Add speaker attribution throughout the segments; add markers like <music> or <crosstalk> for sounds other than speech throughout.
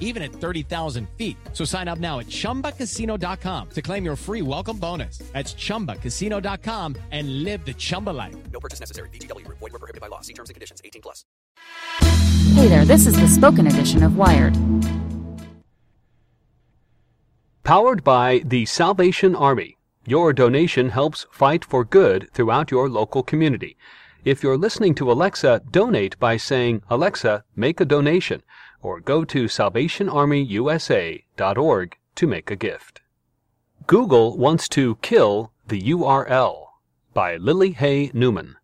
Speaker 1: even at 30,000 feet. So sign up now at chumbacasino.com to claim your free welcome bonus. That's chumbacasino.com and live the Chumba life.
Speaker 2: No purchase necessary. VGW Group. Void were prohibited by law. See terms and conditions. 18 plus.
Speaker 3: Hey there, this is the spoken edition of Wired.
Speaker 4: Powered by the Salvation Army. Your donation helps fight for good throughout your local community. If you're listening to Alexa, donate by saying, Alexa, make a donation, or go to salvationarmyusa.org to make a gift. Google wants to kill the URL by Lily Hay Newman.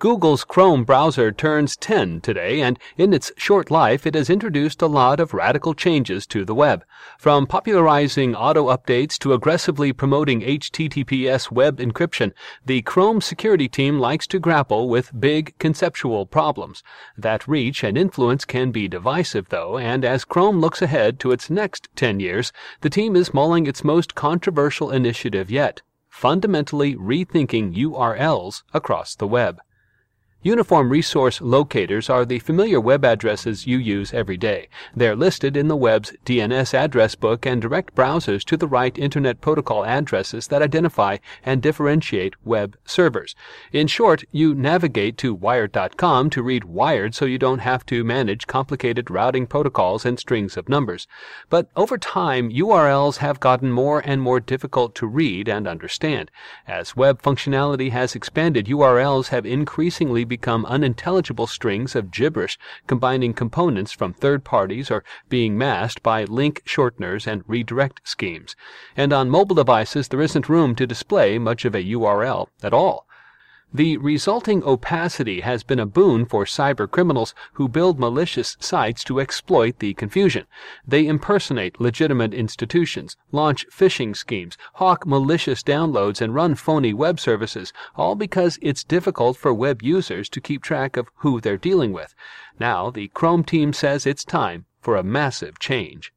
Speaker 4: Google's Chrome browser turns 10 today, and in its short life, it has introduced a lot of radical changes to the web. From popularizing auto updates to aggressively promoting HTTPS web encryption, the Chrome security team likes to grapple with big conceptual problems. That reach and influence can be divisive, though, and as Chrome looks ahead to its next 10 years, the team is mulling its most controversial initiative yet fundamentally rethinking URLs across the web. Uniform Resource Locators are the familiar web addresses you use every day. They're listed in the web's DNS address book and direct browsers to the right Internet Protocol addresses that identify and differentiate web servers. In short, you navigate to Wired.com to read Wired so you don't have to manage complicated routing protocols and strings of numbers. But over time, URLs have gotten more and more difficult to read and understand. As web functionality has expanded, URLs have increasingly become unintelligible strings of gibberish combining components from third parties or being masked by link shorteners and redirect schemes. And on mobile devices, there isn't room to display much of a URL at all. The resulting opacity has been a boon for cyber criminals who build malicious sites to exploit the confusion. They impersonate legitimate institutions, launch phishing schemes, hawk malicious downloads, and run phony web services, all because it's difficult for web users to keep track of who they're dealing with. Now, the Chrome team says it's time for a massive change.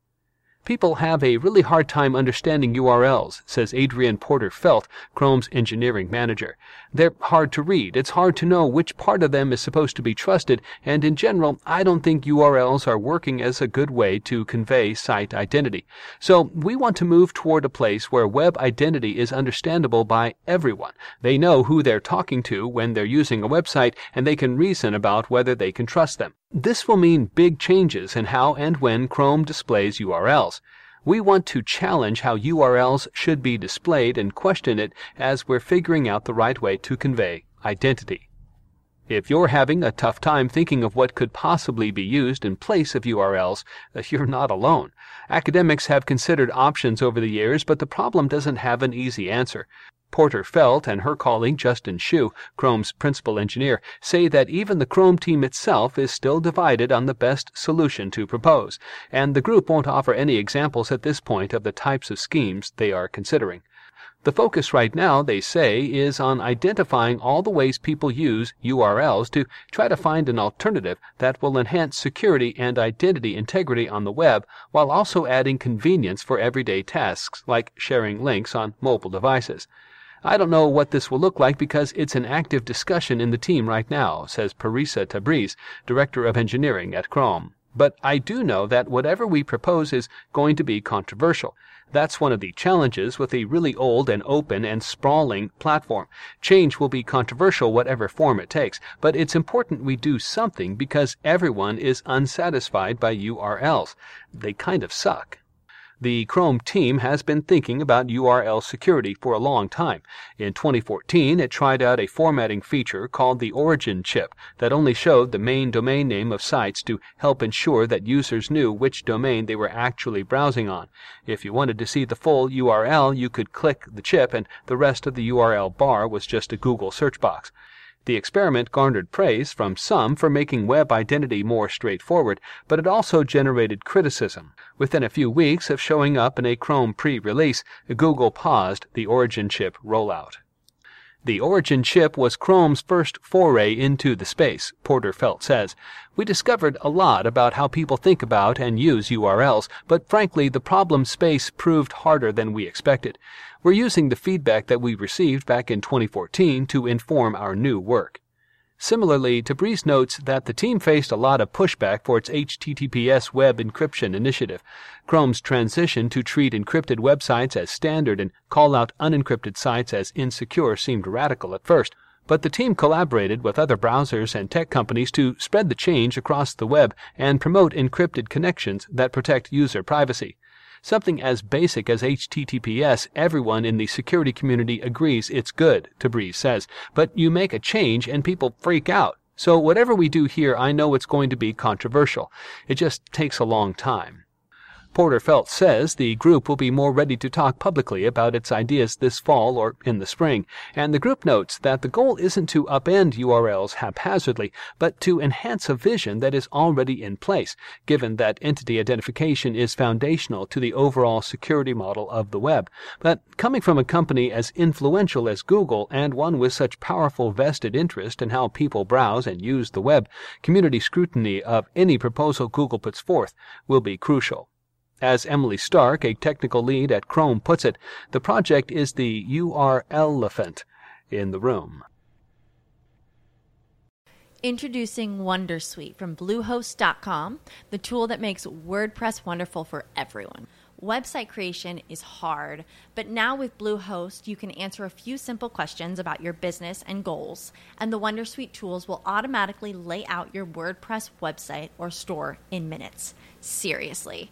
Speaker 4: People have a really hard time understanding URLs, says Adrienne Porter Felt, Chrome's engineering manager. They're hard to read. It's hard to know which part of them is supposed to be trusted, and in general, I don't think URLs are working as a good way to convey site identity. So we want to move toward a place where web identity is understandable by everyone. They know who they're talking to when they're using a website, and they can reason about whether they can trust them. This will mean big changes in how and when Chrome displays URLs. We want to challenge how URLs should be displayed and question it as we're figuring out the right way to convey identity. If you're having a tough time thinking of what could possibly be used in place of URLs, <laughs> you're not alone. Academics have considered options over the years, but the problem doesn't have an easy answer. Porter Felt and her colleague Justin Schuh, Chrome's principal engineer, say that even the Chrome team itself is still divided on the best solution to propose, and the group won't offer any examples at this point of the types of schemes they are considering. The focus right now, they say, is on identifying all the ways people use URLs to try to find an alternative that will enhance security and identity integrity on the web while also adding convenience for everyday tasks like sharing links on mobile devices. I don't know what this will look like because it's an active discussion in the team right now, says Parisa Tabriz, Director of Engineering at Chrome. But I do know that whatever we propose is going to be controversial. That's one of the challenges with a really old and open and sprawling platform. Change will be controversial whatever form it takes, but it's important we do something because everyone is unsatisfied by URLs. They kind of suck. The Chrome team has been thinking about URL security for a long time. In 2014, it tried out a formatting feature called the origin chip that only showed the main domain name of sites to help ensure that users knew which domain they were actually browsing on. If you wanted to see the full URL, you could click the chip and the rest of the URL bar was just a Google search box. The experiment garnered praise from some for making web identity more straightforward, but it also generated criticism. Within a few weeks of showing up in a Chrome pre-release, Google paused the Origin chip rollout. The Origin chip was Chrome's first foray into the space, Porter Felt says. We discovered a lot about how people think about and use URLs, but frankly, the problem space proved harder than we expected. We're using the feedback that we received back in 2014 to inform our new work. Similarly, Tabriz notes that the team faced a lot of pushback for its HTTPS web encryption initiative. Chrome's transition to treat encrypted websites as standard and call out unencrypted sites as insecure seemed radical at first, but the team collaborated with other browsers and tech companies to spread the change across the web and promote encrypted connections that protect user privacy. Something as basic as HTTPS, everyone in the security community agrees it's good, Tabriz says. But you make a change and people freak out. So whatever we do here, I know it's going to be controversial. It just takes a long time. Porter Felt says the group will be more ready to talk publicly about its ideas this fall or in the spring, and the group notes that the goal isn't to upend URLs haphazardly, but to enhance a vision that is already in place, given that entity identification is foundational to the overall security model of the web. But coming from a company as influential as Google and one with such powerful vested interest in how people browse and use the web, community scrutiny of any proposal Google puts forth will be crucial. As Emily Stark, a technical lead at Chrome, puts it, the project is the URL elephant in the room.
Speaker 5: Introducing Wondersuite from Bluehost.com, the tool that makes WordPress wonderful for everyone. Website creation is hard, but now with Bluehost, you can answer a few simple questions about your business and goals, and the Wondersuite tools will automatically lay out your WordPress website or store in minutes. Seriously.